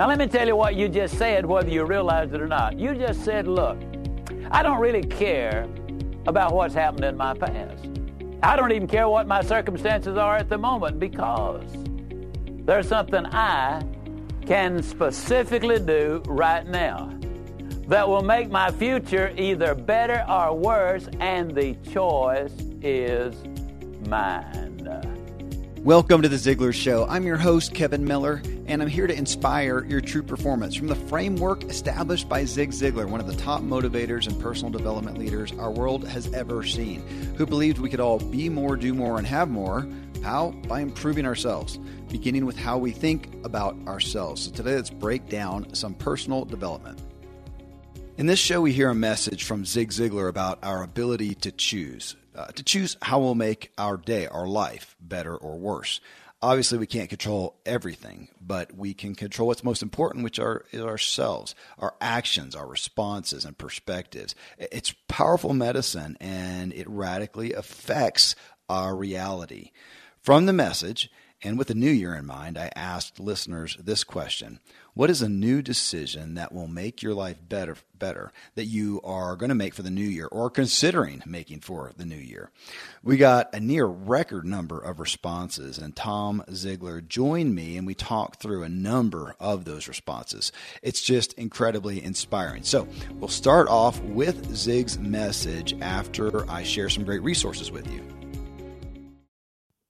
Now, let me tell you what you just said, whether you realize it or not. You just said, look, I don't really care about what's happened in my past. I don't even care what my circumstances are at the moment because there's something I can specifically do right now that will make my future either better or worse, and the choice is mine. Welcome to the Ziglar Show. I'm your host, Kevin Miller, and I'm here to inspire your true performance from the framework established by Zig Ziglar, one of the top motivators and personal development leaders our world has ever seen, who believed we could all be more, do more, and have more. How? By improving ourselves, beginning with how we think about ourselves. So today, let's break down some personal development. In this show, we hear a message from Zig Ziglar about our ability to choose uh, to choose how we'll make our day, our life, better or worse. Obviously, we can't control everything, but we can control what's most important, which are is ourselves, our actions, our responses, and perspectives. It's powerful medicine, and it radically affects our reality. From the message, and with the new year in mind, I asked listeners this question What is a new decision that will make your life better, better that you are going to make for the new year or considering making for the new year? We got a near record number of responses, and Tom Ziglar joined me and we talked through a number of those responses. It's just incredibly inspiring. So we'll start off with Zig's message after I share some great resources with you.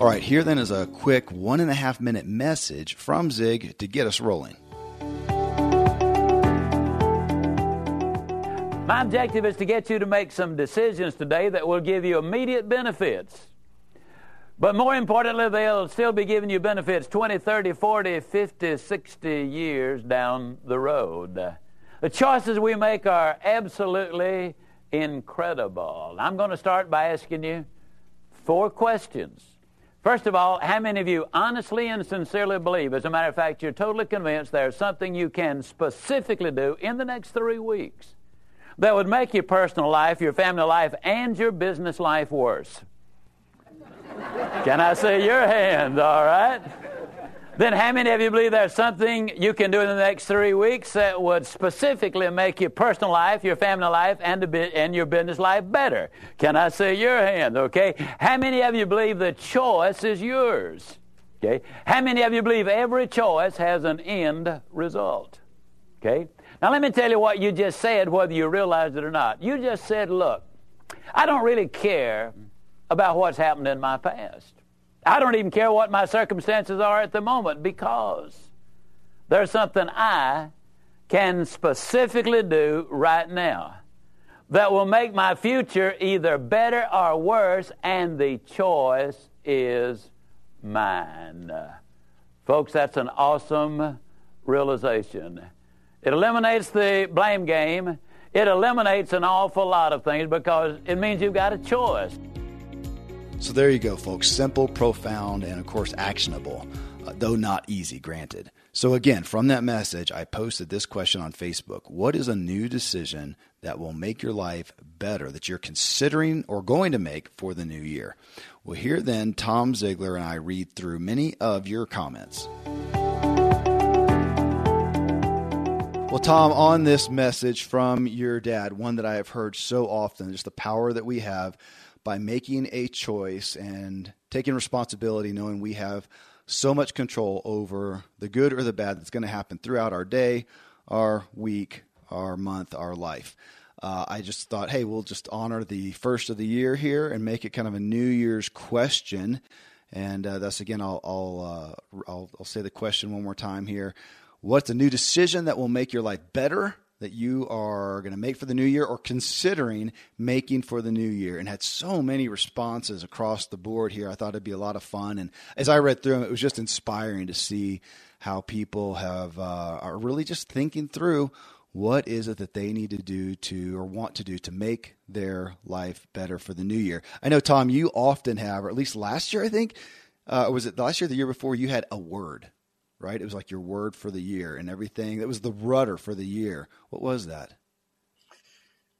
All right, here then is a quick one and a half minute message from Zig to get us rolling. My objective is to get you to make some decisions today that will give you immediate benefits. But more importantly, they'll still be giving you benefits 20, 30, 40, 50, 60 years down the road. The choices we make are absolutely incredible. I'm going to start by asking you four questions. First of all, how many of you honestly and sincerely believe, as a matter of fact, you're totally convinced there's something you can specifically do in the next three weeks that would make your personal life, your family life, and your business life worse? can I see your hand, all right? Then, how many of you believe there's something you can do in the next three weeks that would specifically make your personal life, your family life, and, and your business life better? Can I see your hand? Okay. How many of you believe the choice is yours? Okay. How many of you believe every choice has an end result? Okay. Now, let me tell you what you just said, whether you realized it or not. You just said, look, I don't really care about what's happened in my past. I don't even care what my circumstances are at the moment because there's something I can specifically do right now that will make my future either better or worse, and the choice is mine. Folks, that's an awesome realization. It eliminates the blame game. It eliminates an awful lot of things because it means you've got a choice. So there you go, folks. Simple, profound, and of course actionable, uh, though not easy, granted. So again, from that message, I posted this question on Facebook What is a new decision that will make your life better that you're considering or going to make for the new year? Well, here then, Tom Ziglar and I read through many of your comments. Well, Tom, on this message from your dad, one that I have heard so often, just the power that we have by making a choice and taking responsibility, knowing we have so much control over the good or the bad that's going to happen throughout our day, our week, our month, our life. Uh, I just thought, hey, we'll just honor the first of the year here and make it kind of a New Year's question. And uh, thus, again, I'll I'll, uh, I'll I'll say the question one more time here. What's a new decision that will make your life better that you are going to make for the new year or considering making for the new year? And had so many responses across the board here. I thought it'd be a lot of fun. And as I read through them, it was just inspiring to see how people have uh, are really just thinking through what is it that they need to do to or want to do to make their life better for the new year. I know Tom, you often have, or at least last year, I think, uh, was it last year, the year before, you had a word right? It was like your word for the year and everything. That was the rudder for the year. What was that?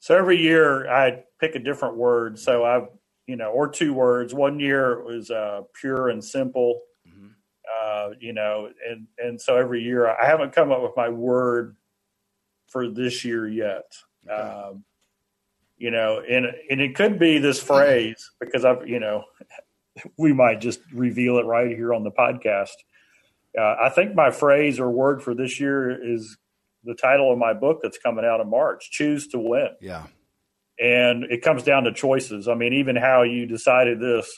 So every year I pick a different word. So I've, you know, or two words. One year it was uh, pure and simple, mm-hmm. uh, you know, and, and so every year I haven't come up with my word for this year yet. Okay. Um, you know, and, and it could be this phrase because I've, you know, we might just reveal it right here on the podcast uh, I think my phrase or word for this year is the title of my book that's coming out in March Choose to Win. Yeah. And it comes down to choices. I mean, even how you decided this,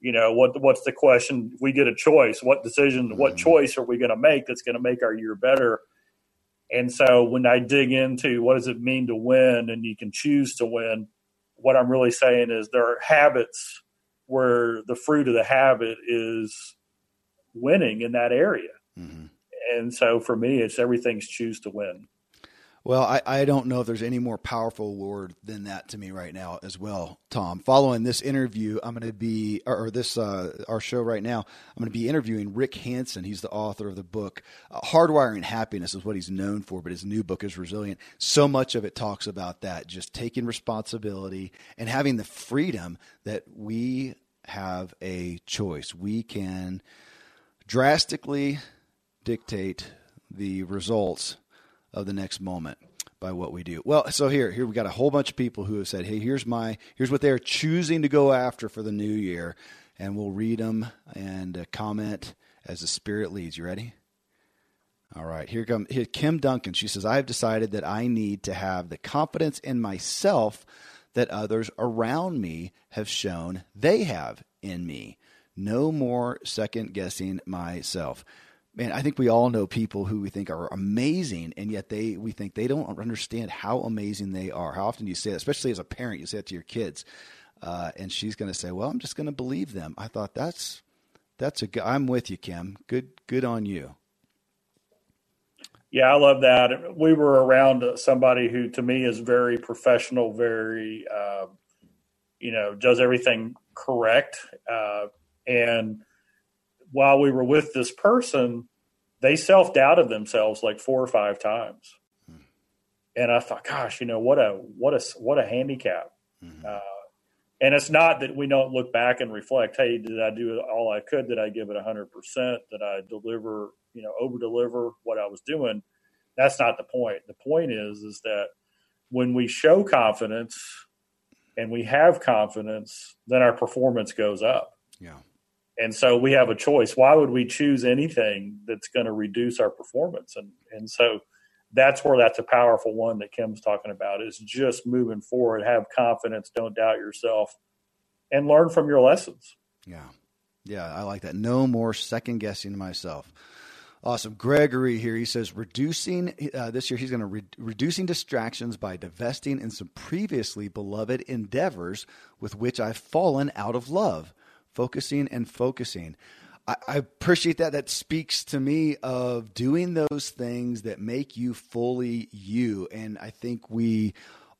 you know, what what's the question? We get a choice. What decision, mm-hmm. what choice are we going to make that's going to make our year better? And so when I dig into what does it mean to win and you can choose to win, what I'm really saying is there are habits where the fruit of the habit is winning in that area. Mm-hmm. And so for me, it's everything's choose to win. Well, I, I don't know if there's any more powerful word than that to me right now as well, Tom. Following this interview, I'm going to be, or, or this, uh, our show right now, I'm going to be interviewing Rick Hanson. He's the author of the book, uh, Hardwiring Happiness is what he's known for, but his new book is Resilient. So much of it talks about that, just taking responsibility and having the freedom that we have a choice. We can drastically dictate the results of the next moment by what we do. Well, so here, here we got a whole bunch of people who have said, "Hey, here's my, here's what they're choosing to go after for the new year," and we'll read them and uh, comment as the Spirit leads. You ready? All right, here here, Kim Duncan. She says, "I have decided that I need to have the confidence in myself that others around me have shown they have in me." No more second guessing myself. Man, I think we all know people who we think are amazing, and yet they we think they don't understand how amazing they are. How often do you say that, especially as a parent, you say it to your kids, uh, and she's going to say, "Well, I'm just going to believe them." I thought that's that's a. I'm with you, Kim. Good, good on you. Yeah, I love that. We were around somebody who, to me, is very professional, very, uh, you know, does everything correct. Uh, and while we were with this person, they self doubted themselves like four or five times. Mm-hmm. And I thought, gosh, you know, what a, what a, what a handicap. Mm-hmm. Uh, and it's not that we don't look back and reflect, hey, did I do all I could? Did I give it 100%? Did I deliver, you know, over deliver what I was doing? That's not the point. The point is, is that when we show confidence and we have confidence, then our performance goes up. Yeah. And so we have a choice. Why would we choose anything that's going to reduce our performance? And and so that's where that's a powerful one that Kim's talking about is just moving forward, have confidence, don't doubt yourself, and learn from your lessons. Yeah. Yeah, I like that. No more second guessing myself. Awesome. Gregory here, he says, reducing, uh, this year he's going to re- reducing distractions by divesting in some previously beloved endeavors with which I've fallen out of love focusing and focusing. I, appreciate that. That speaks to me of doing those things that make you fully you. And I think we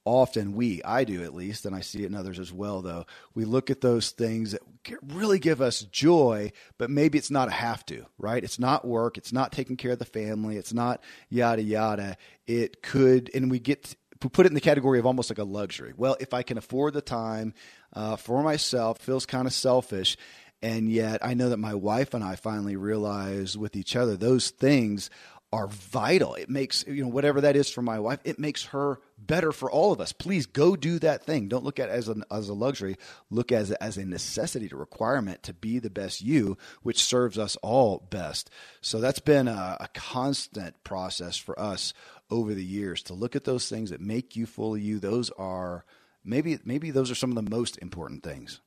often we i do at least and i see it in others as well though we look at those things that really give us joy but maybe it's not a have to right it's not work it's not taking care of the family it's not yada yada it could and we get put it in the category of almost like a luxury well if i can afford the time uh, for myself feels kind of selfish and yet I know that my wife and I finally realized with each other those things are vital. It makes, you know, whatever that is for my wife, it makes her better for all of us. Please go do that thing. Don't look at it as a, as a luxury. Look as, as a necessity, to requirement to be the best you, which serves us all best. So that's been a, a constant process for us over the years to look at those things that make you fully you. Those are maybe, maybe those are some of the most important things.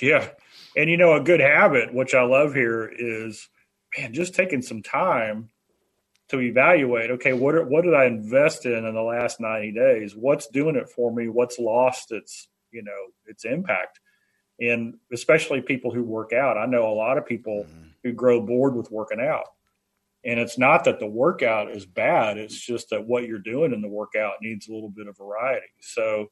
Yeah. And you know, a good habit, which I love here, is man, just taking some time to evaluate. Okay, what are, what did I invest in in the last ninety days? What's doing it for me? What's lost its you know its impact? And especially people who work out. I know a lot of people mm-hmm. who grow bored with working out. And it's not that the workout is bad. It's just that what you're doing in the workout needs a little bit of variety. So,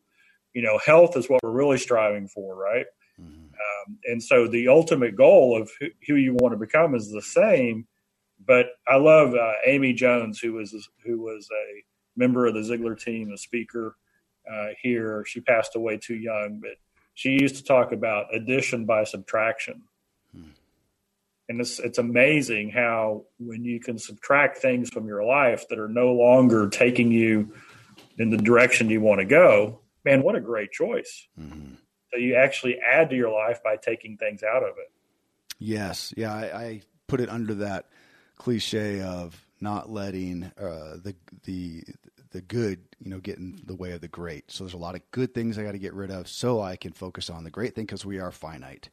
you know, health is what we're really striving for, right? Mm-hmm. Um, and so the ultimate goal of who, who, you want to become is the same. But I love uh, Amy Jones, who was who was a member of the Ziglar team, a speaker uh, here. She passed away too young, but she used to talk about addition by subtraction. And it's it's amazing how when you can subtract things from your life that are no longer taking you in the direction you want to go, man, what a great choice. Mm-hmm. So you actually add to your life by taking things out of it. Yes. Yeah. I, I put it under that cliche of not letting uh, the, the, the good, you know, get in the way of the great. So there's a lot of good things I got to get rid of so I can focus on the great thing because we are finite.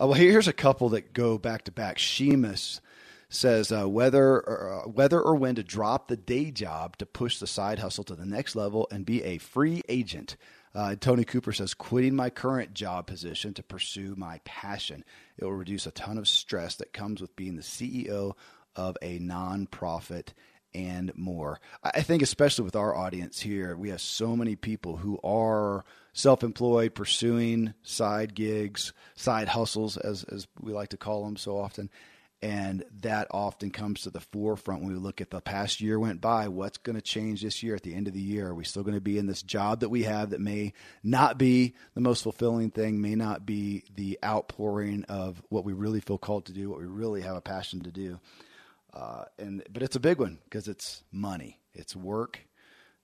Uh, well, here's a couple that go back to back. Sheamus says uh, whether uh, whether or when to drop the day job to push the side hustle to the next level and be a free agent. Uh, Tony Cooper says, quitting my current job position to pursue my passion. It will reduce a ton of stress that comes with being the CEO of a nonprofit and more. I think, especially with our audience here, we have so many people who are self employed, pursuing side gigs, side hustles, as, as we like to call them so often. And that often comes to the forefront when we look at the past year went by. What's going to change this year at the end of the year? Are we still going to be in this job that we have that may not be the most fulfilling thing, may not be the outpouring of what we really feel called to do, what we really have a passion to do? Uh, and but it's a big one because it's money, it's work,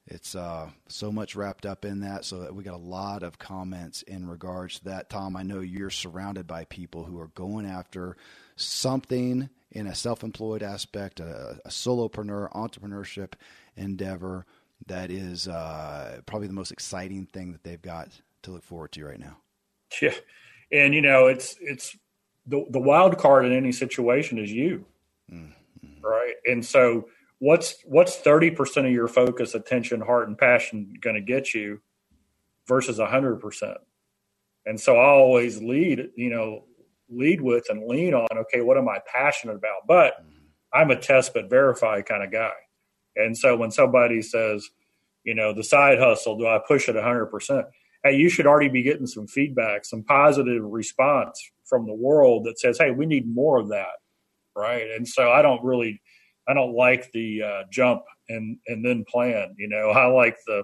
it's uh, so much wrapped up in that. So that we got a lot of comments in regards to that. Tom, I know you're surrounded by people who are going after something in a self-employed aspect, a, a solopreneur, entrepreneurship endeavor that is uh, probably the most exciting thing that they've got to look forward to right now. Yeah, and you know it's it's the the wild card in any situation is you, mm-hmm. Right? And so what's what's thirty percent of your focus, attention, heart, and passion going to get you versus hundred percent? And so I always lead, you know, lead with and lean on, okay, what am I passionate about? But. I'm a test but verify kind of guy. And so when somebody says, you know, the side hustle, do I push it 100%? Hey, you should already be getting some feedback, some positive response from the world that says, hey, we need more of that. Right. And so I don't really, I don't like the uh, jump and, and then plan. You know, I like the,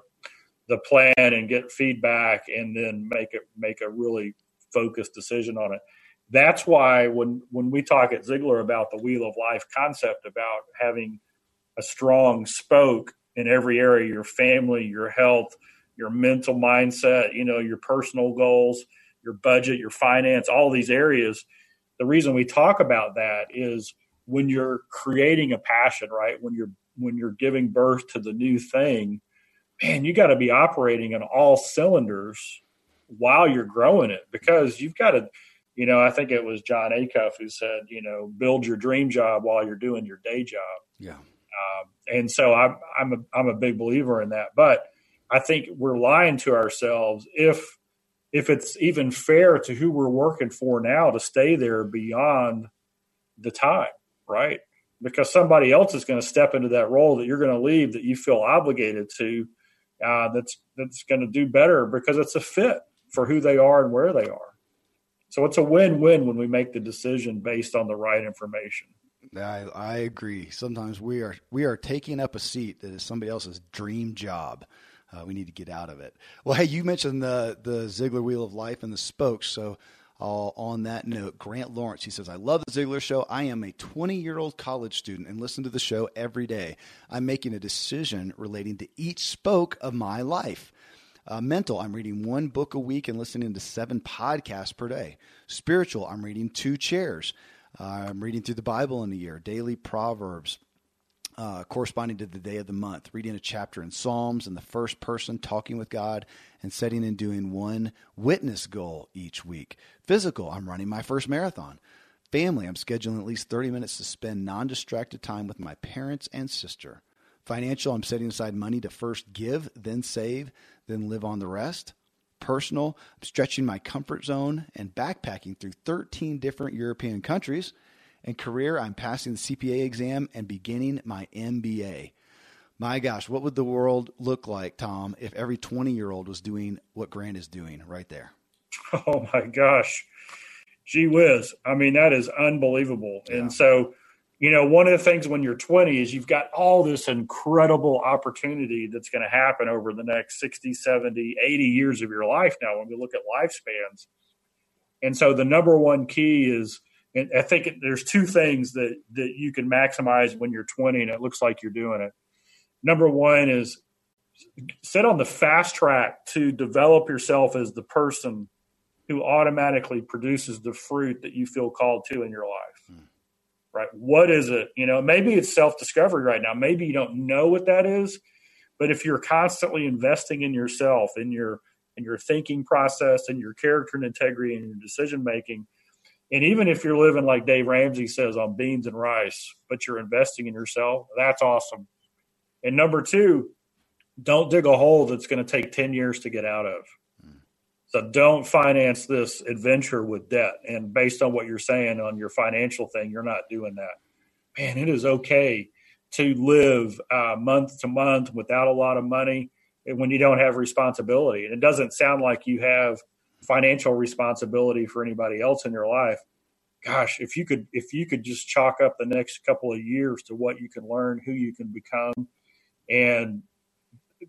the plan and get feedback and then make it, make a really focused decision on it that's why when when we talk at Ziglar about the wheel of life concept about having a strong spoke in every area your family your health your mental mindset you know your personal goals your budget your finance all these areas the reason we talk about that is when you're creating a passion right when you're when you're giving birth to the new thing man you got to be operating in all cylinders while you're growing it because you've got to you know, I think it was Jon Acuff who said, you know, build your dream job while you're doing your day job. Yeah. Um, and so I'm I'm a I'm a big believer in that. But I think we're lying to ourselves if if it's even fair to who we're working for now to stay there beyond the time, right? Because somebody else is going to step into that role that you're going to leave that you feel obligated to. Uh, that's that's going to do better because it's a fit for who they are and where they are. So it's a win-win when we make the decision based on the right information. I, I agree. Sometimes we are we are taking up a seat that is somebody else's dream job. Uh, we need to get out of it. Well, hey, you mentioned the the Ziglar Wheel of Life and the spokes. So, uh, on that note, Grant Lawrence, he says, "I love the Ziglar Show. I am a 20 year old college student and listen to the show every day. I'm making a decision relating to each spoke of my life." Uh, mental, I'm reading one book a week and listening to seven podcasts per day. Spiritual, I'm reading two chairs. Uh, I'm reading through the Bible in a year, daily Proverbs, uh, corresponding to the day of the month, reading a chapter in Psalms in the first person, talking with God, and setting and doing one witness goal each week. Physical, I'm running my first marathon. Family, I'm scheduling at least 30 minutes to spend non distracted time with my parents and sister. Financial, I'm setting aside money to first give, then save, then live on the rest personal, I'm stretching my comfort zone and backpacking through 13 different European countries. And career, I'm passing the CPA exam and beginning my MBA. My gosh, what would the world look like, Tom, if every 20 year old was doing what Grant is doing right there? Oh my gosh. Gee whiz. I mean, that is unbelievable. Yeah. And so, you know, one of the things when you're 20 is you've got all this incredible opportunity that's going to happen over the next 60, 70, 80 years of your life now when we look at lifespans. And so the number one key is, and I think there's two things that, that you can maximize when you're 20 and it looks like you're doing it. Number one is set on the fast track to develop yourself as the person who automatically produces the fruit that you feel called to in your life. Hmm right? What is it? You know, maybe it's self discovery right now. Maybe you don't know what that is, but if you're constantly investing in yourself, in your in your thinking process, and your character and integrity, and your decision making, and even if you're living like Dave Ramsey says on beans and rice, but you're investing in yourself, that's awesome. And number two, don't dig a hole that's going to take ten years to get out of. So don't finance this adventure with debt. And based on what you're saying on your financial thing, you're not doing that. Man, it is okay to live uh, month to month without a lot of money when you don't have responsibility. And it doesn't sound like you have financial responsibility for anybody else in your life. Gosh, if you could if you could just chalk up the next couple of years to what you can learn, who you can become, and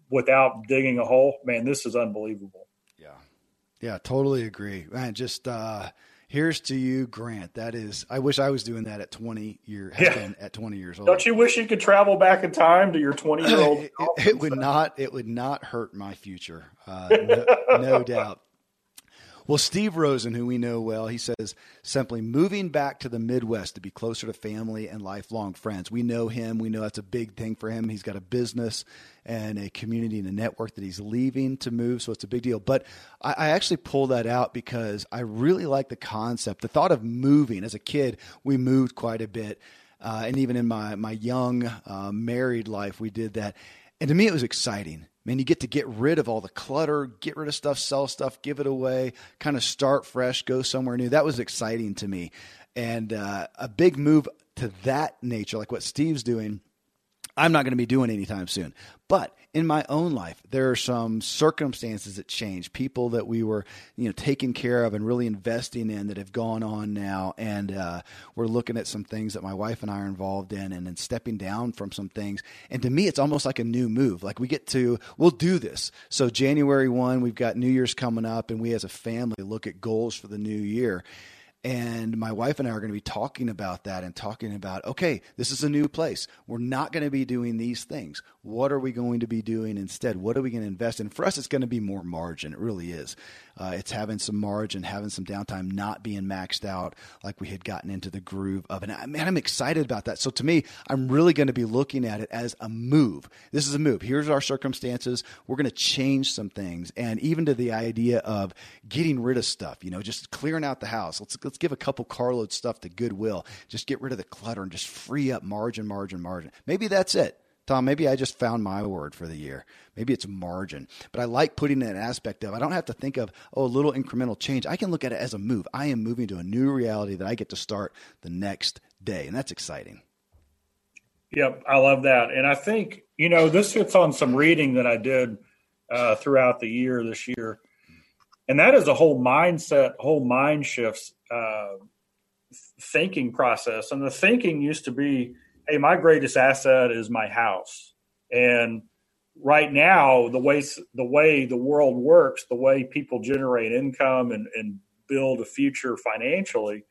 without digging a hole, man, this is unbelievable. Yeah, Yeah, totally agree. Man, just uh, here's to you, Grant. That is, I wish I was doing that at 20 year yeah. at 20 years old. Don't you wish you could travel back in time to your 20 year old? it, it would not. It would not hurt my future. Uh, no, no doubt. Well, Steve Rosen, who we know well, he says simply moving back to the Midwest to be closer to family and lifelong friends. We know him. We know that's a big thing for him. He's got a business and a community and a network that he's leaving to move, so it's a big deal. But I, I actually pull that out because I really like the concept, the thought of moving. As a kid, we moved quite a bit. Uh, and even in my my young uh, married life, we did that. And to me, it was exciting man, you get to get rid of all the clutter, get rid of stuff, sell stuff, give it away, kind of start fresh, go somewhere new. That was exciting to me. And uh, a big move to that nature, like what Steve's doing, I'm not going to be doing anytime soon. But in my own life, there are some circumstances that change, people that we were, you know, taking care of and really investing in that have gone on now, and uh, we're looking at some things that my wife and I are involved in, and then stepping down from some things. And to me, it's almost like a new move. Like we get to, we'll do this. So January one, we've got New Year's coming up, and we as a family look at goals for the new year. And my wife and I are going to be talking about that and talking about, okay, this is a new place. We're not going to be doing these things. What are we going to be doing instead? What are we going to invest in? For us, it's going to be more margin. It really is. Uh, it's having some margin, having some downtime, not being maxed out like we had gotten into the groove of. And I, man, I'm excited about that. So to me, I'm really going to be looking at it as a move. This is a move. Here's our circumstances. We're going to change some things. And even to the idea of getting rid of stuff, you know, just clearing out the house. Let's, let's give a couple carload stuff to Goodwill. Just get rid of the clutter and just free up margin, margin, margin. Maybe that's it. Tom, maybe I just found my word for the year. Maybe it's margin. But I like putting that aspect of I don't have to think of, oh, a little incremental change. I can look at it as a move. I am moving to a new reality that I get to start the next day. And that's exciting. Yep, I love that. And I think, you know, this hits on some reading that I did uh, throughout the year this year. And that is a whole mindset, whole mind shifts uh, thinking process. And the thinking used to be, hey, my greatest asset is my house. And right now, the way the way the world works, the way people generate income and, and build a future financially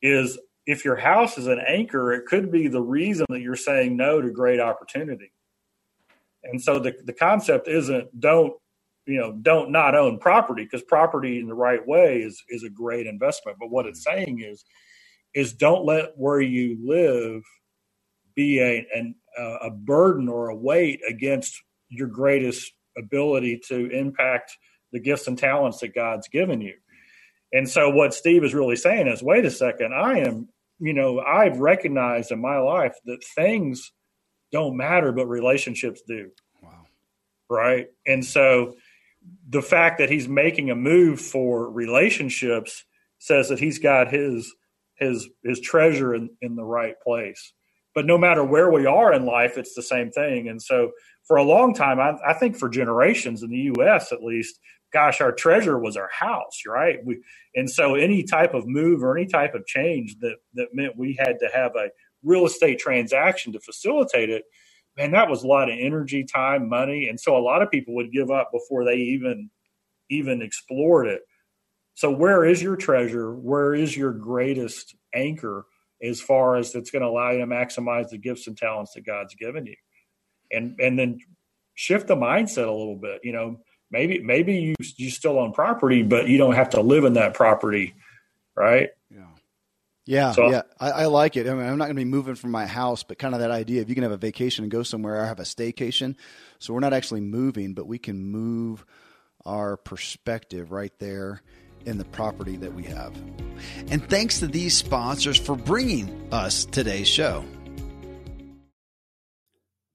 is if your house is an anchor, it could be the reason that you're saying no to great opportunity. And so the, the concept isn't don't, you know, don't not own property because property in the right way is, is a great investment. But what it's mm-hmm. saying is, is don't let where you live be a, an, a burden or a weight against your greatest ability to impact the gifts and talents that God's given you. And so what Steve is really saying is, wait a second, I am, you know, I've recognized in my life that things don't matter, but relationships do. Wow. Right. And so the fact that he's making a move for relationships says that he's got his his his treasure in, in the right place. But no matter where we are in life, it's the same thing. And so for a long time, I, I think for generations in the U.S. at least, gosh, our treasure was our house, right? We, and so any type of move or any type of change that that meant we had to have a real estate transaction to facilitate it, man, that was a lot of energy, time, money, and so a lot of people would give up before they even even explored it. So where is your treasure? Where is your greatest anchor as far as that's going to allow you to maximize the gifts and talents that God's given you? And and then shift the mindset a little bit, you know, maybe maybe you you still own property, but you don't have to live in that property, right? Yeah. Yeah, so, yeah, I, I, like it. I mean, I'm not going to be moving from my house, but kind of that idea if you can have a vacation and go somewhere, I have a staycation. So we're not actually moving, but we can move our perspective right there in the property that we have. And thanks to these sponsors for bringing us today's show.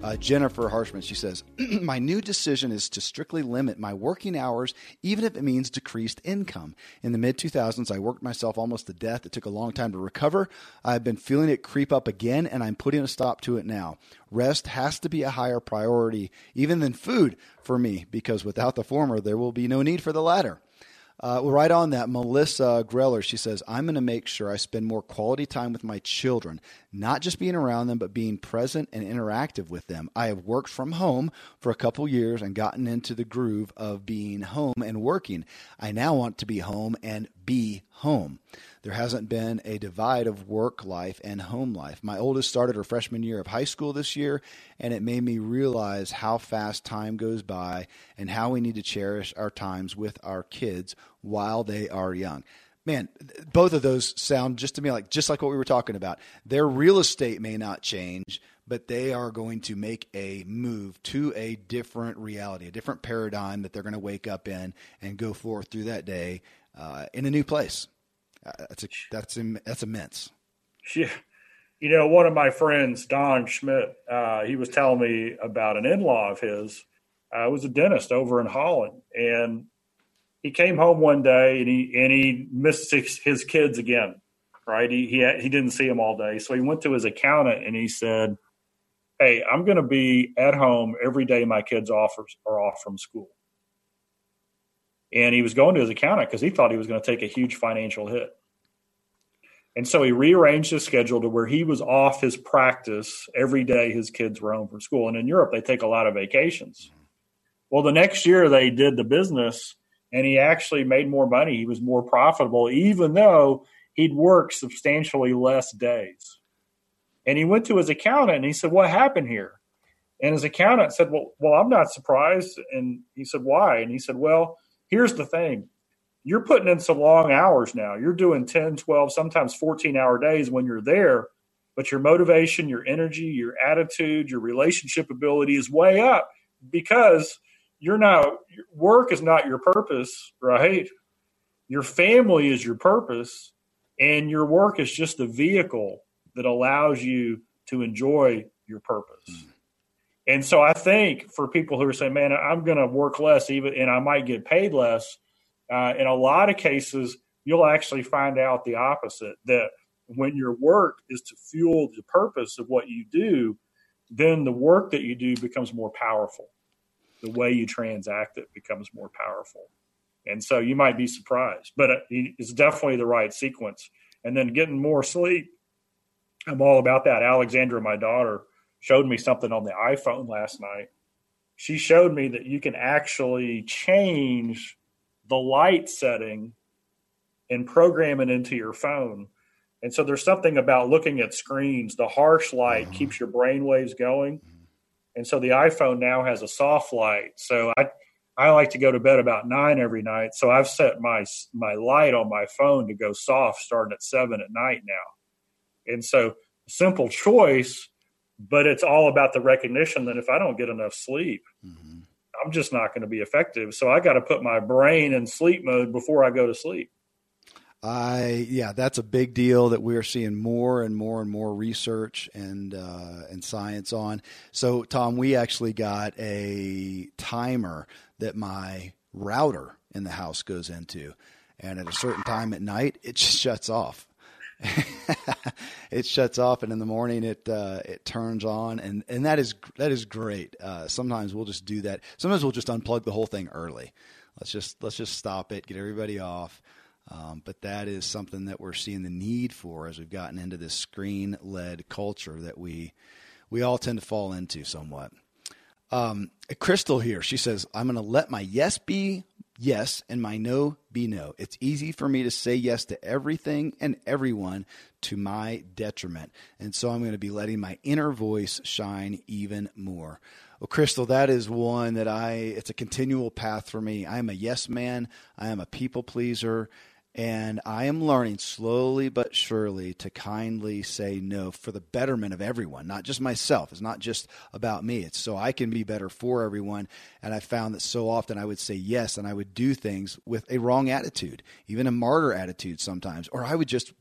Uh, Jennifer Harshman, she says, My new decision is to strictly limit my working hours, even if it means decreased income. In the mid 2000s, I worked myself almost to death. It took a long time to recover. I've been feeling it creep up again, and I'm putting a stop to it now. Rest has to be a higher priority, even than food for me, because without the former, there will be no need for the latter. Uh, right on that, Melissa Greller, she says, I'm going to make sure I spend more quality time with my children, not just being around them, but being present and interactive with them. I have worked from home for a couple years and gotten into the groove of being home and working. I now want to be home and be home. There hasn't been a divide of work life and home life. My oldest started her freshman year of high school this year, and it made me realize how fast time goes by and how we need to cherish our times with our kids while they are young. Man, both of those sound just to me like just like what we were talking about. Their real estate may not change, but they are going to make a move to a different reality, a different paradigm that they're going to wake up in and go forth through that day uh, in a new place. Uh, that's a, that's that's immense. Yeah. You know, one of my friends, Don Schmidt, uh, he was telling me about an in-law of his. Uh, was a dentist over in Holland, and he came home one day and he and he missed his, his kids again. Right? He he he didn't see them all day, so he went to his accountant and he said, "Hey, I'm going to be at home every day my kids offers are off from school." And he was going to his accountant because he thought he was going to take a huge financial hit. And so he rearranged his schedule to where he was off his practice every day his kids were home from school. And in Europe, they take a lot of vacations. Well, the next year they did the business and he actually made more money. He was more profitable, even though he'd worked substantially less days. And he went to his accountant and he said, What happened here? And his accountant said, Well, well, I'm not surprised. And he said, Why? And he said, Well, here's the thing you're putting in some long hours now. You're doing 10, 12, sometimes 14 hour days when you're there, but your motivation, your energy, your attitude, your relationship ability is way up because you're not, work is not your purpose, right? Your family is your purpose, and your work is just a vehicle that allows you to enjoy your purpose. Mm. And so I think for people who are saying, man, I'm going to work less even, and I might get paid less, uh, in a lot of cases, you'll actually find out the opposite that when your work is to fuel the purpose of what you do, then the work that you do becomes more powerful. The way you transact it becomes more powerful. And so you might be surprised, but it's definitely the right sequence. And then getting more sleep. I'm all about that. Alexandra, my daughter, showed me something on the iPhone last night. She showed me that you can actually change the light setting and program it into your phone. And so there's something about looking at screens. The harsh light mm-hmm. keeps your brain waves going. Mm-hmm. And so the iPhone now has a soft light. So I I like to go to bed about nine every night. So I've set my my light on my phone to go soft starting at seven at night now. And so simple choice, but it's all about the recognition that if I don't get enough sleep, mm-hmm. I'm just not going to be effective. So I got to put my brain in sleep mode before I go to sleep. I yeah, that's a big deal that we are seeing more and more and more research and uh, and science on. So, Tom, we actually got a timer that my router in the house goes into, and at a certain time at night, it just shuts off. it shuts off, and in the morning it uh, it turns on, and, and that is that is great. Uh, sometimes we'll just do that. Sometimes we'll just unplug the whole thing early. Let's just let's just stop it, get everybody off um, but that is something that we're seeing the need for as we've gotten into this screen led culture that we we all tend to fall into somewhat. Um, Crystal here, she says, I'm going to let my yes be yes and my no be no. It's easy for me to say yes to everything and everyone to my detriment. And so I'm going to be letting my inner voice shine even more. Well, Crystal, that is one that I, it's a continual path for me. I am a yes man. I am a people pleaser. And I am learning slowly but surely to kindly say no for the betterment of everyone, not just myself. It's not just about me. It's so I can be better for everyone. And I found that so often I would say yes and I would do things with a wrong attitude, even a martyr attitude sometimes, or I would just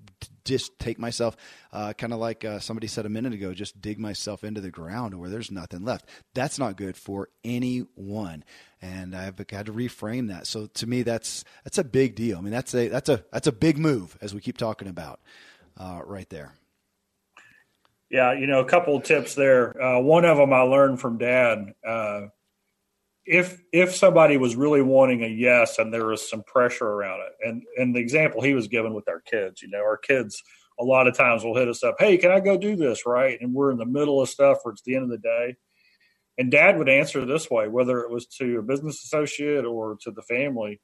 just take myself, uh, kind of like uh, somebody said a minute ago, just dig myself into the ground where there's nothing left. That's not good for anyone, and I've had to reframe that. So to me, that's that's a big deal. I mean, that's a that's a that's a big move as we keep talking about uh, right there. Yeah, you know, a couple of tips there. Uh, one of them I learned from Dad. Uh, if if somebody was really wanting a yes and there was some pressure around it and and the example he was given with our kids you know our kids a lot of times will hit us up hey can i go do this right and we're in the middle of stuff or it's the end of the day and dad would answer this way whether it was to a business associate or to the family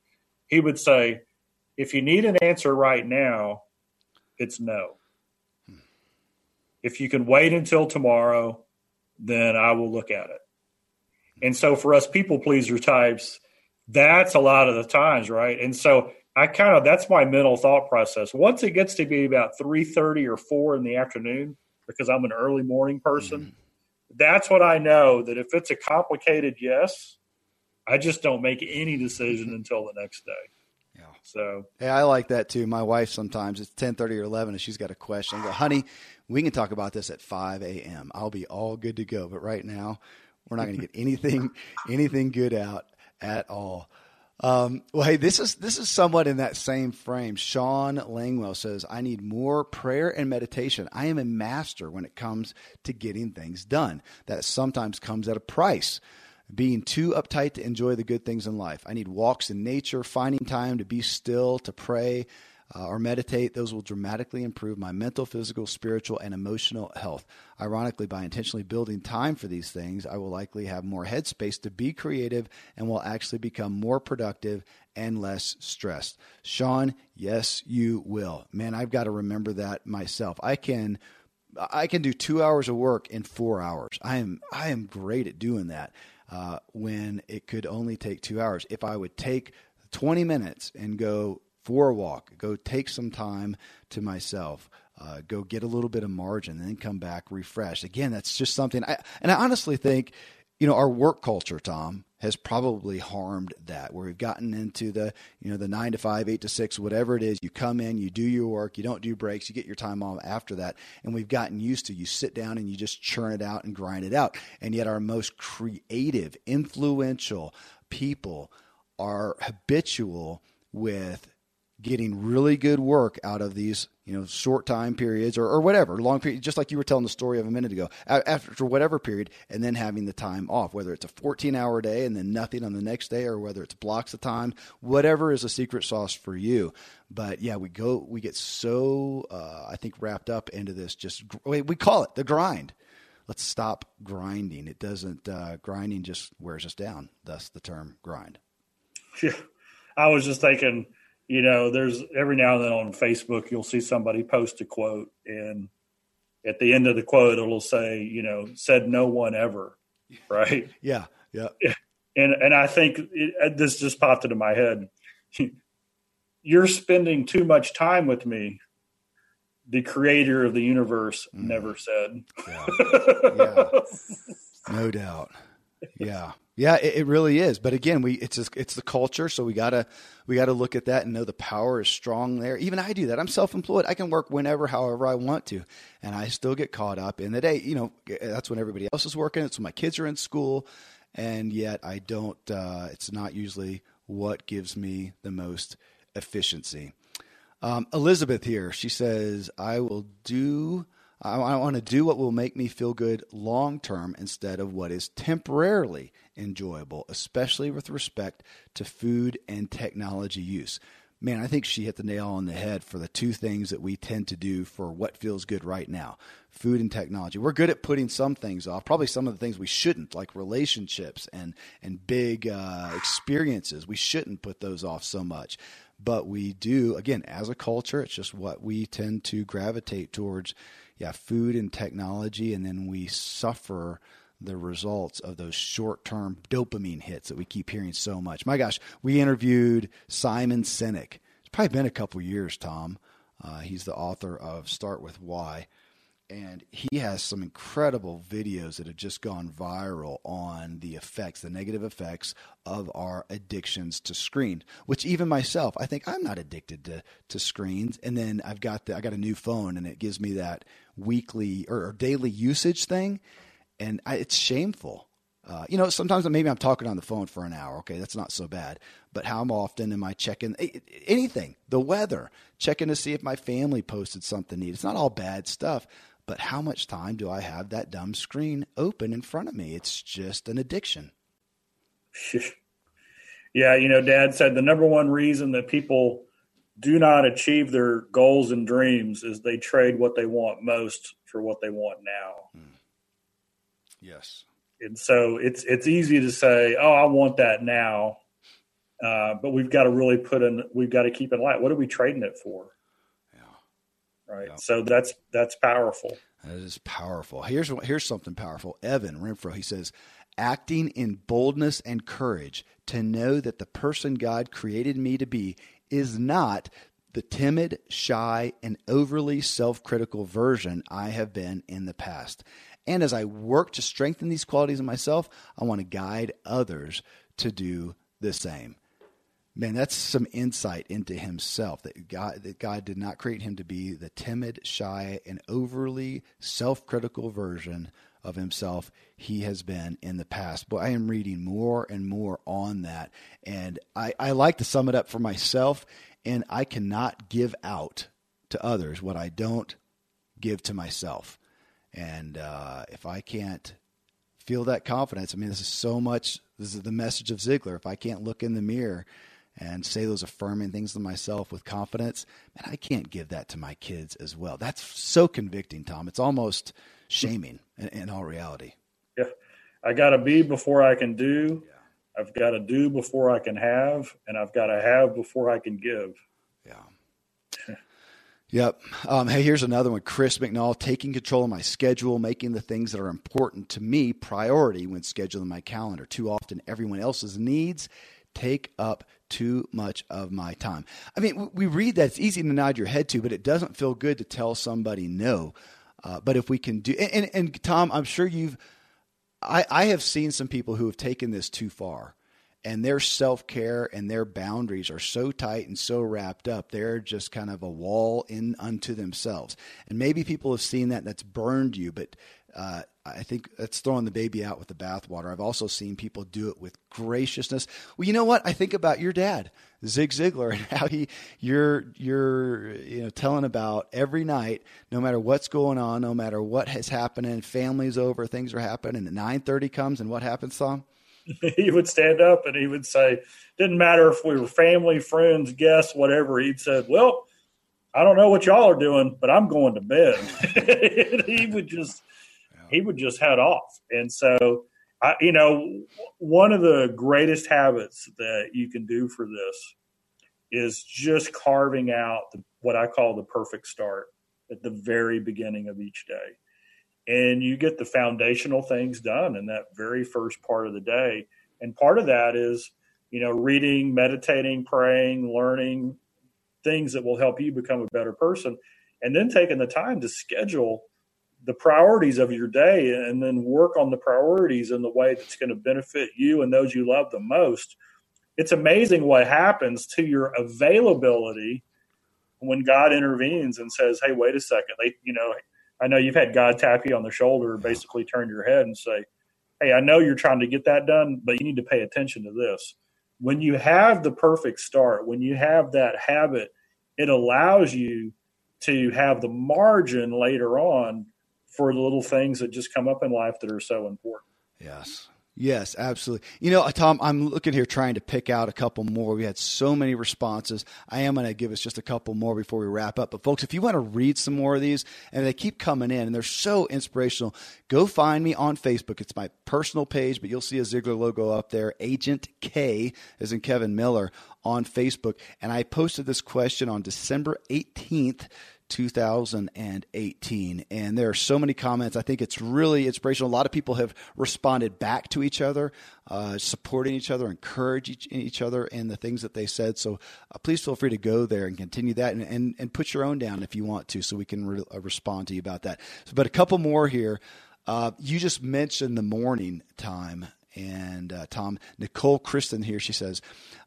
he would say if you need an answer right now it's no if you can wait until tomorrow then i will look at it and so for us people pleaser types, that's a lot of the times, right? And so I kind of that's my mental thought process. Once it gets to be about three thirty or four in the afternoon, because I'm an early morning person, mm-hmm. That's what I know that if it's a complicated yes, I just don't make any decision until the next day. Yeah. So hey, I like that too. My wife sometimes it's ten thirty or eleven, and she's got a question. I go, honey, we can talk about this at five a.m. I'll be all good to go. But right now, we're not going to get anything anything good out at all. Um, well, hey, this is this is somewhat in that same frame. Sean Langwell says, "I need more prayer and meditation. I am a master when it comes to getting things done. That sometimes comes at a price." Being too uptight to enjoy the good things in life. I need walks in nature, finding time to be still, to pray, uh, or meditate, those will dramatically improve my mental, physical, spiritual, and emotional health. Ironically, by intentionally building time for these things, I will likely have more headspace to be creative and will actually become more productive and less stressed. Sean, yes, you will. Man, I've got to remember that myself. I can. I can do two hours of work in four hours. I am I am great at doing that. Uh, when it could only take two hours. If I would take 20 minutes and go for a walk, go take some time to myself. Uh, go get a little bit of margin then come back refreshed. Again, that's just something I and I honestly think, you know, our work culture, Tom, has probably harmed that where we've gotten into the, you know, the nine to five, eight to six, whatever it is. You come in, you do your work, you don't do breaks, you get your time off after that. And we've gotten used to you sit down and you just churn it out and grind it out. And yet our most creative, influential people are habitual with getting really good work out of these you know short time periods or, or whatever long period just like you were telling the story of a minute ago after whatever period and then having the time off whether it's a 14 hour day and then nothing on the next day or whether it's blocks of time whatever is a secret sauce for you. But yeah we go we get so uh, i think wrapped up into this just we call it the grind. Let's stop grinding. It doesn't uh, grinding just wears us down. Thus the term grind. Yeah i was just thinking you know, there's every now and then on Facebook you'll see somebody post a quote, and at the end of the quote it'll say, you know, said no one ever, right? yeah, yeah. And and I think it, this just popped into my head. You're spending too much time with me. The creator of the universe mm. never said. Yeah. yeah. No doubt. Yeah, yeah, it, it, really is. But again, we it's just, it's the culture, so we gotta we gotta look at that and know the power is strong there. Even I do that. I'm self employed. I can work whenever, however I want to, and I still get caught up in the day. You know, that's when everybody else is working. It's when my kids are in school, and yet I don't. Uh, it's not usually what gives me the most efficiency. Um, Elizabeth here, she says, "I will do." I, I want to do what will make me feel good long term instead of what is temporarily enjoyable, especially with respect to food and technology use. Man, I think she hit the nail on the head for the two things that we tend to do for what feels good right now food and technology. We're good at putting some things off, probably some of the things we shouldn't, like relationships and, and big uh, experiences. We shouldn't put those off so much. But we do, again, as a culture, it's just what we tend to gravitate towards yeah, food and technology, and then we suffer the results of those short term dopamine hits that we keep hearing so much. My gosh, we interviewed Simon Sinek. It's probably been a couple years, Tom. Uh, he's the author of Start with Why and he has some incredible videos that have just gone viral on the effects, the negative effects of our addictions to screen. Which even myself, I think I'm not addicted to to screens. And then I've got the, I got a new phone, and it gives me that weekly or, or daily usage thing, and I, it's shameful. Uh, you know, sometimes maybe I'm talking on the phone for an hour. Okay, that's not so bad. But how often am I checking anything? The weather, checking to see if my family posted something neat. It's not all bad stuff, but how much time do I have that dumb screen open in front of me? It's just an addiction. yeah, you know, Dad said the number one reason that people do not achieve their goals and dreams is they trade what they want most for what they want now. Mm. Yes. And so it's it's easy to say, "Oh, I want that now," uh, but we've got to really put in. We've got to keep in light. What are we trading it for? Yeah. Right? Yep. So that's that's powerful. That is powerful. Here's here's something powerful. Evan Renfro, he says, acting in boldness and courage to know that the person God created me to be is not the timid, shy, and overly self-critical version I have been in the past. And as I work to strengthen these qualities in myself, I want to guide others to do the same. Man, that's some insight into himself that God that God did not create him to be the timid, shy, and overly self-critical version of himself he has been in the past. But I am reading more and more on that. And I, I like to sum it up for myself, and I cannot give out to others what I don't give to myself. And uh, if I can't feel that confidence, I mean, this is so much, this is the message of Ziglar. If I can't look in the mirror and say those affirming things to myself with confidence, man, I can't give that to my kids as well. That's so convicting, Tom. It's almost shaming in, in all reality. Yeah. I got to be before I can do. Yeah. I've got to do before I can have, and I've got to have before I can give. Yeah. Yep. Um, hey, here's another one. Chris McNall, taking control of my schedule, making the things that are important to me priority when scheduling my calendar. Too often, everyone else's needs take up too much of my time. I mean, we read that it's easy to nod your head to, but it doesn't feel good to tell somebody no. Uh, but if we can do, and, and, Tom, I'm sure you've, I, I have seen some people who have taken this too far and their self care and their boundaries are so tight and so wrapped up, they're just kind of a wall in unto themselves. And maybe people have seen that that's burned you, but uh, I think that's throwing the baby out with the bathwater. I've also seen people do it with graciousness. Well, you know what? I think about your dad, Zig Ziglar, and how he you're you're you know telling about every night, no matter what's going on, no matter what has happened, family's over, things are happening, and nine thirty comes, and what happens, Tom? he would stand up and he would say, "Didn't matter if we were family, friends, guests, whatever." He'd said, "Well." I don't know what y'all are doing, but I'm going to bed. he would just he would just head off. And so, I, you know, one of the greatest habits that you can do for this is just carving out the, what I call the perfect start at the very beginning of each day. And you get the foundational things done in that very first part of the day. And part of that is, you know, reading, meditating, praying, learning things that will help you become a better person. And then taking the time to schedule the priorities of your day and then work on the priorities in the way that's going to benefit you and those you love the most, it's amazing what happens to your availability when God intervenes and says, "Hey, wait a second. They, you know, I know you've had God tap you on the shoulder, basically turn your head and say, "Hey, I know you're trying to get that done, but you need to pay attention to this." When you have the perfect start, when you have that habit, it allows you to have the margin later on for the little things that just come up in life that are so important. Yes. Yes, absolutely. You know, Tom, I'm looking here trying to pick out a couple more. We had so many responses. I am going to give us just a couple more before we wrap up. But, folks, if you want to read some more of these, and they keep coming in and they're so inspirational, go find me on Facebook. It's my personal page, but you'll see a Ziglar logo up there. Agent K, as in Kevin Miller, on Facebook. And I posted this question on December 18th 2018. And there are so many comments. I think it's really inspirational. A lot of people have responded back to each other, uh, supporting each other, encourage each, each, other in the things that they said. So uh, please feel free to go there and continue that and, and, and, put your own down if you want to so we can re- uh, respond to you about that. So, but a couple more here. Uh, you just mentioned the morning time and uh, Tom. Nicole Kristen here, she says,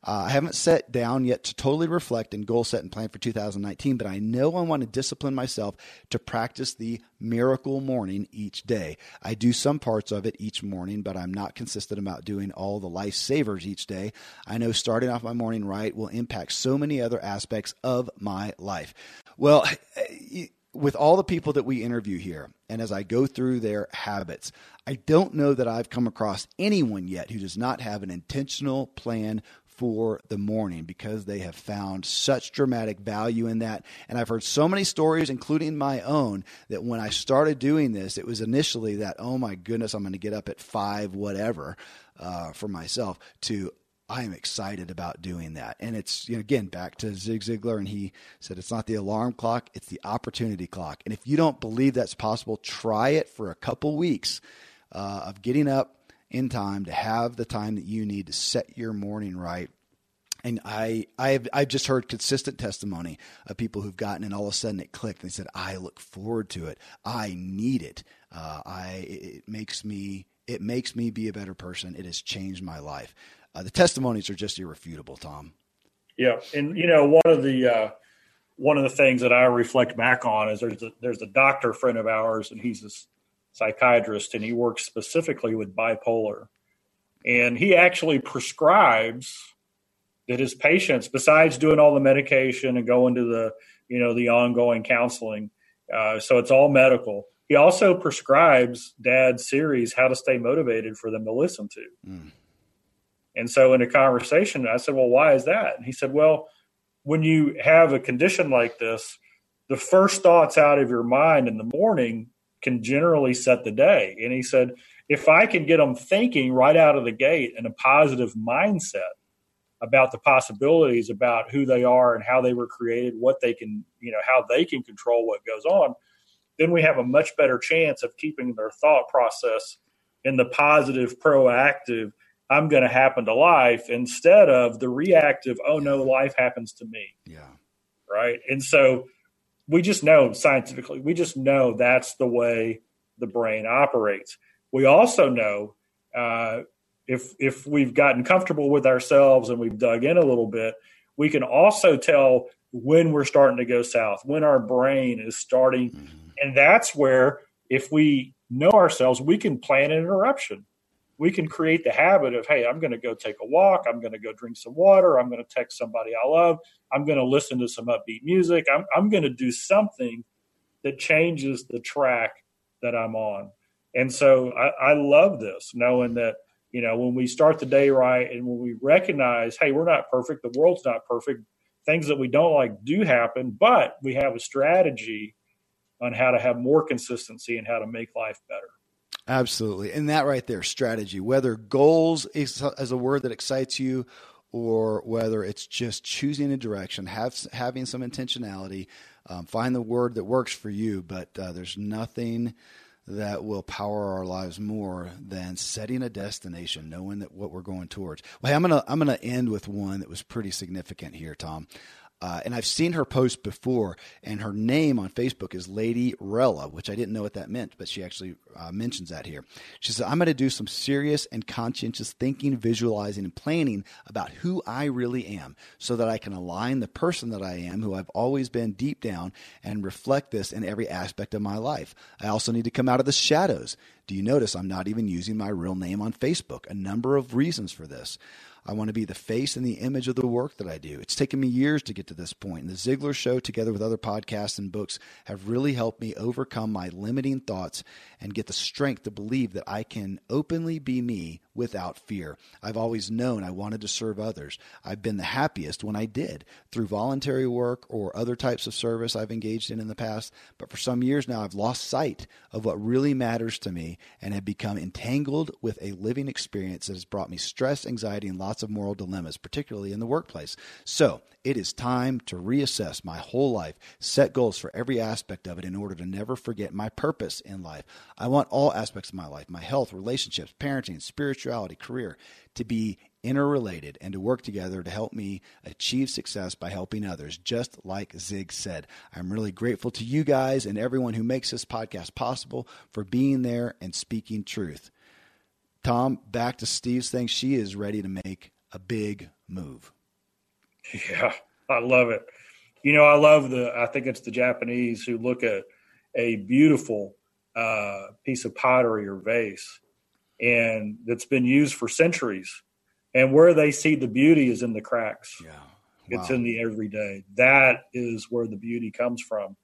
uh, I haven't sat down yet to totally reflect and goal set and plan for 2019, but I know I want to discipline myself to practice the miracle morning each day. I do some parts of it each morning, but I'm not consistent about doing all the lifesavers each day. I know starting off my morning right will impact so many other aspects of my life. Well, with all the people that we interview here, and as I go through their habits, I don't know that I've come across anyone yet who does not have an intentional plan for the morning because they have found such dramatic value in that. And I've heard so many stories, including my own, that when I started doing this, it was initially that, oh my goodness, I'm going to get up at five, whatever, uh, for myself, to I am excited about doing that. And it's, you know, again, back to Zig Ziglar, and he said it's not the alarm clock, it's the opportunity clock. And if you don't believe that's possible, try it for a couple weeks uh, of getting up in time to have the time that you need to set your morning right. And I, I've, I've just heard consistent testimony of people who've gotten, and all of a sudden it clicked. And they said, "I look forward to it. I need it. Uh, I, it makes me, it makes me be a better person. It has changed my life." Uh, the testimonies are just irrefutable, Tom. Yeah, and you know one of the uh, one of the things that I reflect back on is there's a, there's a doctor friend of ours, and he's a psychiatrist, and he works specifically with bipolar, and he actually prescribes that his patients, besides doing all the medication and going to the you know the ongoing counseling, uh, so it's all medical. He also prescribes Dad's series, How to Stay Motivated, for them to listen to. Mm. And so in a conversation, I said, Well, why is that? And he said, Well, when you have a condition like this, the first thoughts out of your mind in the morning can generally set the day. And he said, if I can get them thinking right out of the gate in a positive mindset about the possibilities about who they are and how they were created, what they can, you know, how they can control what goes on, then we have a much better chance of keeping their thought process in the positive, proactive, I'm going to happen to life instead of the reactive, oh no, life happens to me. Yeah. Right. And so we just know scientifically, we just know that's the way the brain operates. We also know uh, if if we've gotten comfortable with ourselves and we've dug in a little bit, we can also tell when we're starting to go south, when our brain is starting, mm-hmm. and that's where if we know ourselves, we can plan an interruption we can create the habit of, hey, I'm going to go take a walk. I'm going to go drink some water. I'm going to text somebody I love. I'm going to listen to some upbeat music. I'm, I'm going to do something that changes the track that I'm on. And so I, I love this, knowing that, you know, when we start the day right and when we recognize, hey, we're not perfect, the world's not perfect, things that we don't like do happen, but we have a strategy on how to have more consistency and how to make life better. Absolutely. And that right there, strategy, whether goals is, is a word that excites you or whether it's just choosing a direction, have, having some intentionality, um, find the word that works for you. But uh, there's nothing that will power our lives more than setting a destination, knowing that what we're going towards. Well, hey, I'm gonna I'm gonna end with one that was pretty significant here, Tom. Uh, and I've seen her post before, and her name on Facebook is Lady Rella, which I didn't know what that meant, but she actually uh, mentions that here. She says, I'm going to do some serious and conscientious thinking, visualizing, and planning about who I really am so that I can align the person that I am, who I've always been deep down, and reflect this in every aspect of my life. I also need to come out of the shadows. Do you notice I'm not even using my real name on Facebook? A number of reasons for this. I want to be the face and the image of the work that I do. It's taken me years to get to this point, and the Ziglar Show, together with other podcasts and books, have really helped me overcome my limiting thoughts and get the strength to believe that I can openly be me without fear. I've always known I wanted to serve others. I've been the happiest when I did through voluntary work or other types of service I've engaged in in the past. But for some years now, I've lost sight of what really matters to me and have become entangled with a living experience that has brought me stress, anxiety, and lots of moral dilemmas, particularly in the workplace. So it is time to reassess my whole life, set goals for every aspect of it in order to never forget my purpose in life. I want all aspects of my life, my health, relationships, parenting, spirituality, career, to be interrelated and to work together to help me achieve success by helping others, just like Zig said. I'm really grateful to you guys and everyone who makes this podcast possible for being there and speaking truth. Tom, back to Steve's thing. She is ready to make a big move. Yeah, I love it. You know, I love the, I think it's the Japanese who look at a beautiful uh, piece of pottery or vase and that's been used for centuries. And where they see the beauty is in the cracks. Yeah. Wow. It's in the everyday. That is where the beauty comes from.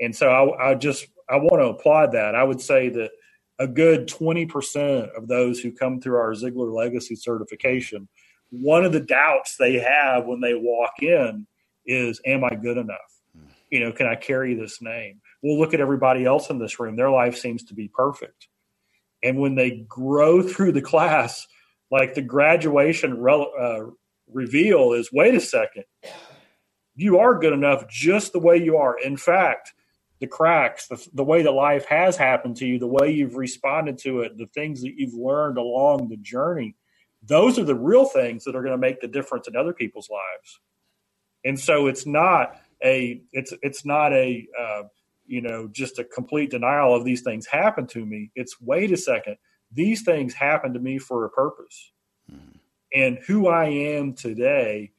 And so I, I just, I want to applaud that. I would say that a good 20% of those who come through our Ziglar Legacy certification one of the doubts they have when they walk in is, Am I good enough? You know, can I carry this name? We'll look at everybody else in this room. Their life seems to be perfect. And when they grow through the class, like the graduation re- uh, reveal is wait a second, you are good enough just the way you are. In fact, the cracks, the, the way that life has happened to you, the way you've responded to it, the things that you've learned along the journey those are the real things that are going to make the difference in other people's lives. And so it's not a it's it's not a uh, you know just a complete denial of these things happen to me. It's wait a second, these things happen to me for a purpose, mm-hmm. and who I am today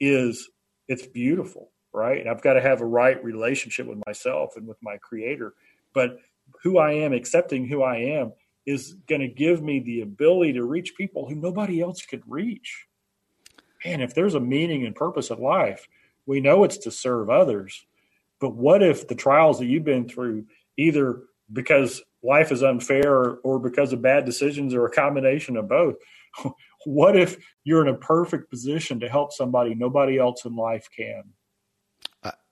is it's beautiful, right? And I've got to have a right relationship with myself and with my Creator. But who I am, accepting who I am, is going to give me the ability to reach people who nobody else could reach. And if there's a meaning and purpose of life, we know it's to serve others. But what if the trials that you've been through, either because life is unfair or because of bad decisions or a combination of both, what if you're in a perfect position to help somebody nobody else in life can?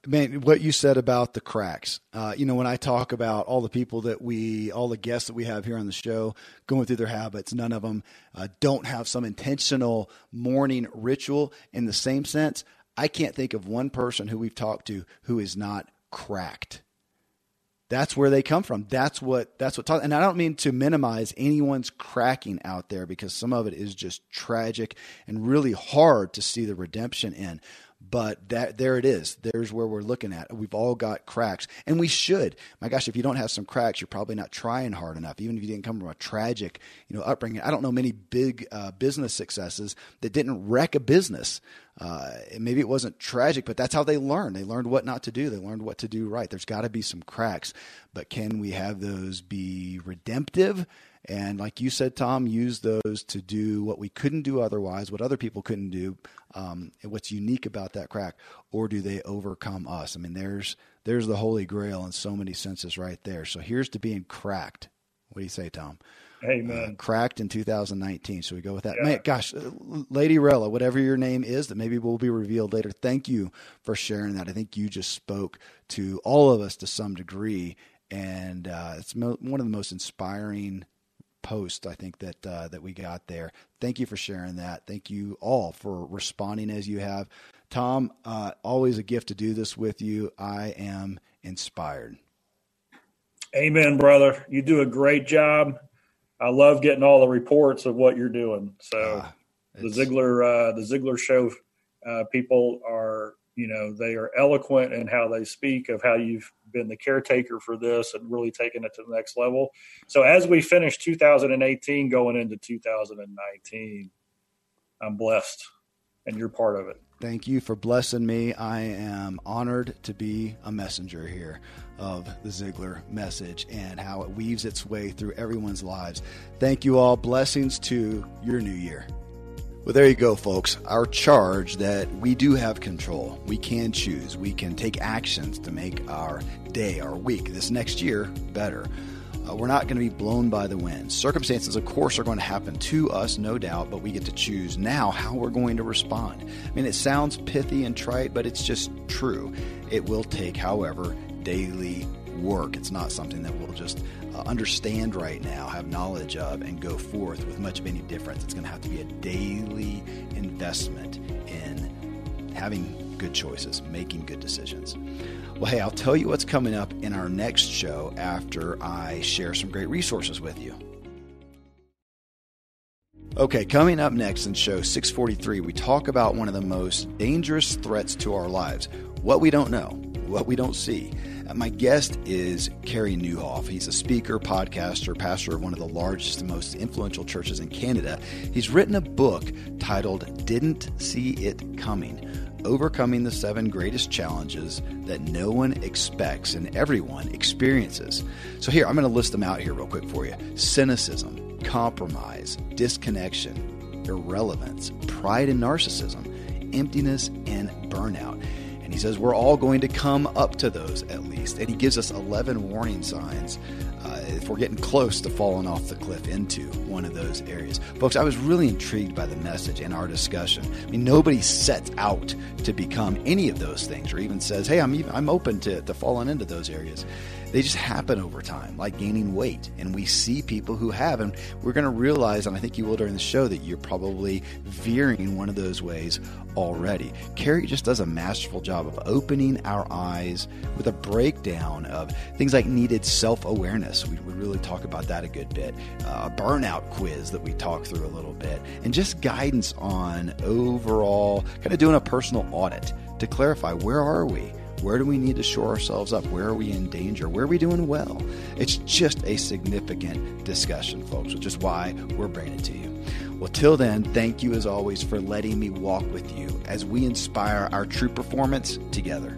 Man, what you said about the cracks. Uh, you know, when I talk about all the people that we, all the guests that we have here on the show, going through their habits, none of them uh, don't have some intentional morning ritual. In the same sense, I can't think of one person who we've talked to who is not cracked. That's where they come from. That's what that's what. and I don't mean to minimize anyone's cracking out there because some of it is just tragic and really hard to see the redemption in but that there it is. There's where we're looking at. We've all got cracks, and we should. My gosh, if you don't have some cracks, you're probably not trying hard enough. Even if you didn't come from a tragic, you know, upbringing. I don't know many big uh, business successes that didn't wreck a business. Uh, maybe it wasn't tragic, but that's how they learned. They learned what not to do. They learned what to do right. There's got to be some cracks, but can we have those be redemptive? And like you said, Tom, use those to do what we couldn't do otherwise, what other people couldn't do, um, and what's unique about that crack, or do they overcome us? I mean, there's there's the holy grail in so many senses right there. So here's to being cracked. What do you say, Tom? Amen. Uh, cracked in 2019. So we go with that. Yeah. Man, gosh, uh, Lady Rella, whatever your name is, that maybe will be revealed later. Thank you for sharing that. I think you just spoke to all of us to some degree, and uh, it's mo- one of the most inspiring post I think that uh, that we got there. Thank you for sharing that. Thank you all for responding as you have. Tom, uh, always a gift to do this with you. I am inspired. Amen, brother. You do a great job. I love getting all the reports of what you're doing. So uh, the Ziglar uh, the Ziglar show uh, people are you know, they are eloquent in how they speak of how you've been the caretaker for this and really taken it to the next level. So as we finish 2018 going into 2019, I'm blessed and you're part of it. Thank you for blessing me. I am honored to be a messenger here of the Ziglar message and how it weaves its way through everyone's lives. Thank you all. Blessings to your new year. Well, there you go, folks. Our charge that we do have control. We can choose. We can take actions to make our day, our week, this next year better. Uh, we're not going to be blown by the wind. Circumstances, of course, are going to happen to us, no doubt, but we get to choose now how we're going to respond. I mean, it sounds pithy and trite, but it's just true. It will take, however, daily work. It's not something that we'll just Uh, understand right now, have knowledge of, and go forth with much of any difference. It's going to have to be a daily investment in having good choices, making good decisions. Well, hey, I'll tell you what's coming up in our next show after I share some great resources with you. Okay, coming up next in show 643, we talk about one of the most dangerous threats to our lives what we don't know, what we don't see. Uh, my guest is Carey Nieuwhof. He's a speaker, podcaster, pastor of one of the largest and most influential churches in Canada. He's written a book titled Didn't See It Coming overcoming the seven greatest challenges that no one expects and everyone experiences. So, here, I'm going to list them out here real quick for you cynicism, compromise, disconnection, irrelevance, pride and narcissism, emptiness, and burnout. And he says we're all going to come up to those at least. And he gives us 11 warning signs uh, if we're getting close to falling off the cliff into one of those areas. Folks, I was really intrigued by the message and our discussion. I mean, nobody sets out to become any of those things or even says, hey, I'm, even, I'm open to, to falling into those areas. They just happen over time, like gaining weight. And we see people who have, and we're going to realize, and I think you will during the show, that you're probably veering one of those ways already. Carey just does a masterful job of opening our eyes with a breakdown of things like needed self awareness. We, really talk about that a good bit. Uh, a burnout quiz that we talk through a little bit, and just guidance on overall kind of doing a personal audit to clarify where are we? Where do we need to shore ourselves up? Where are we in danger? Where are we doing well? It's just a significant discussion, folks, which is why we're bringing it to you. Well, till then, thank you as always for letting me walk with you as we inspire our true performance together.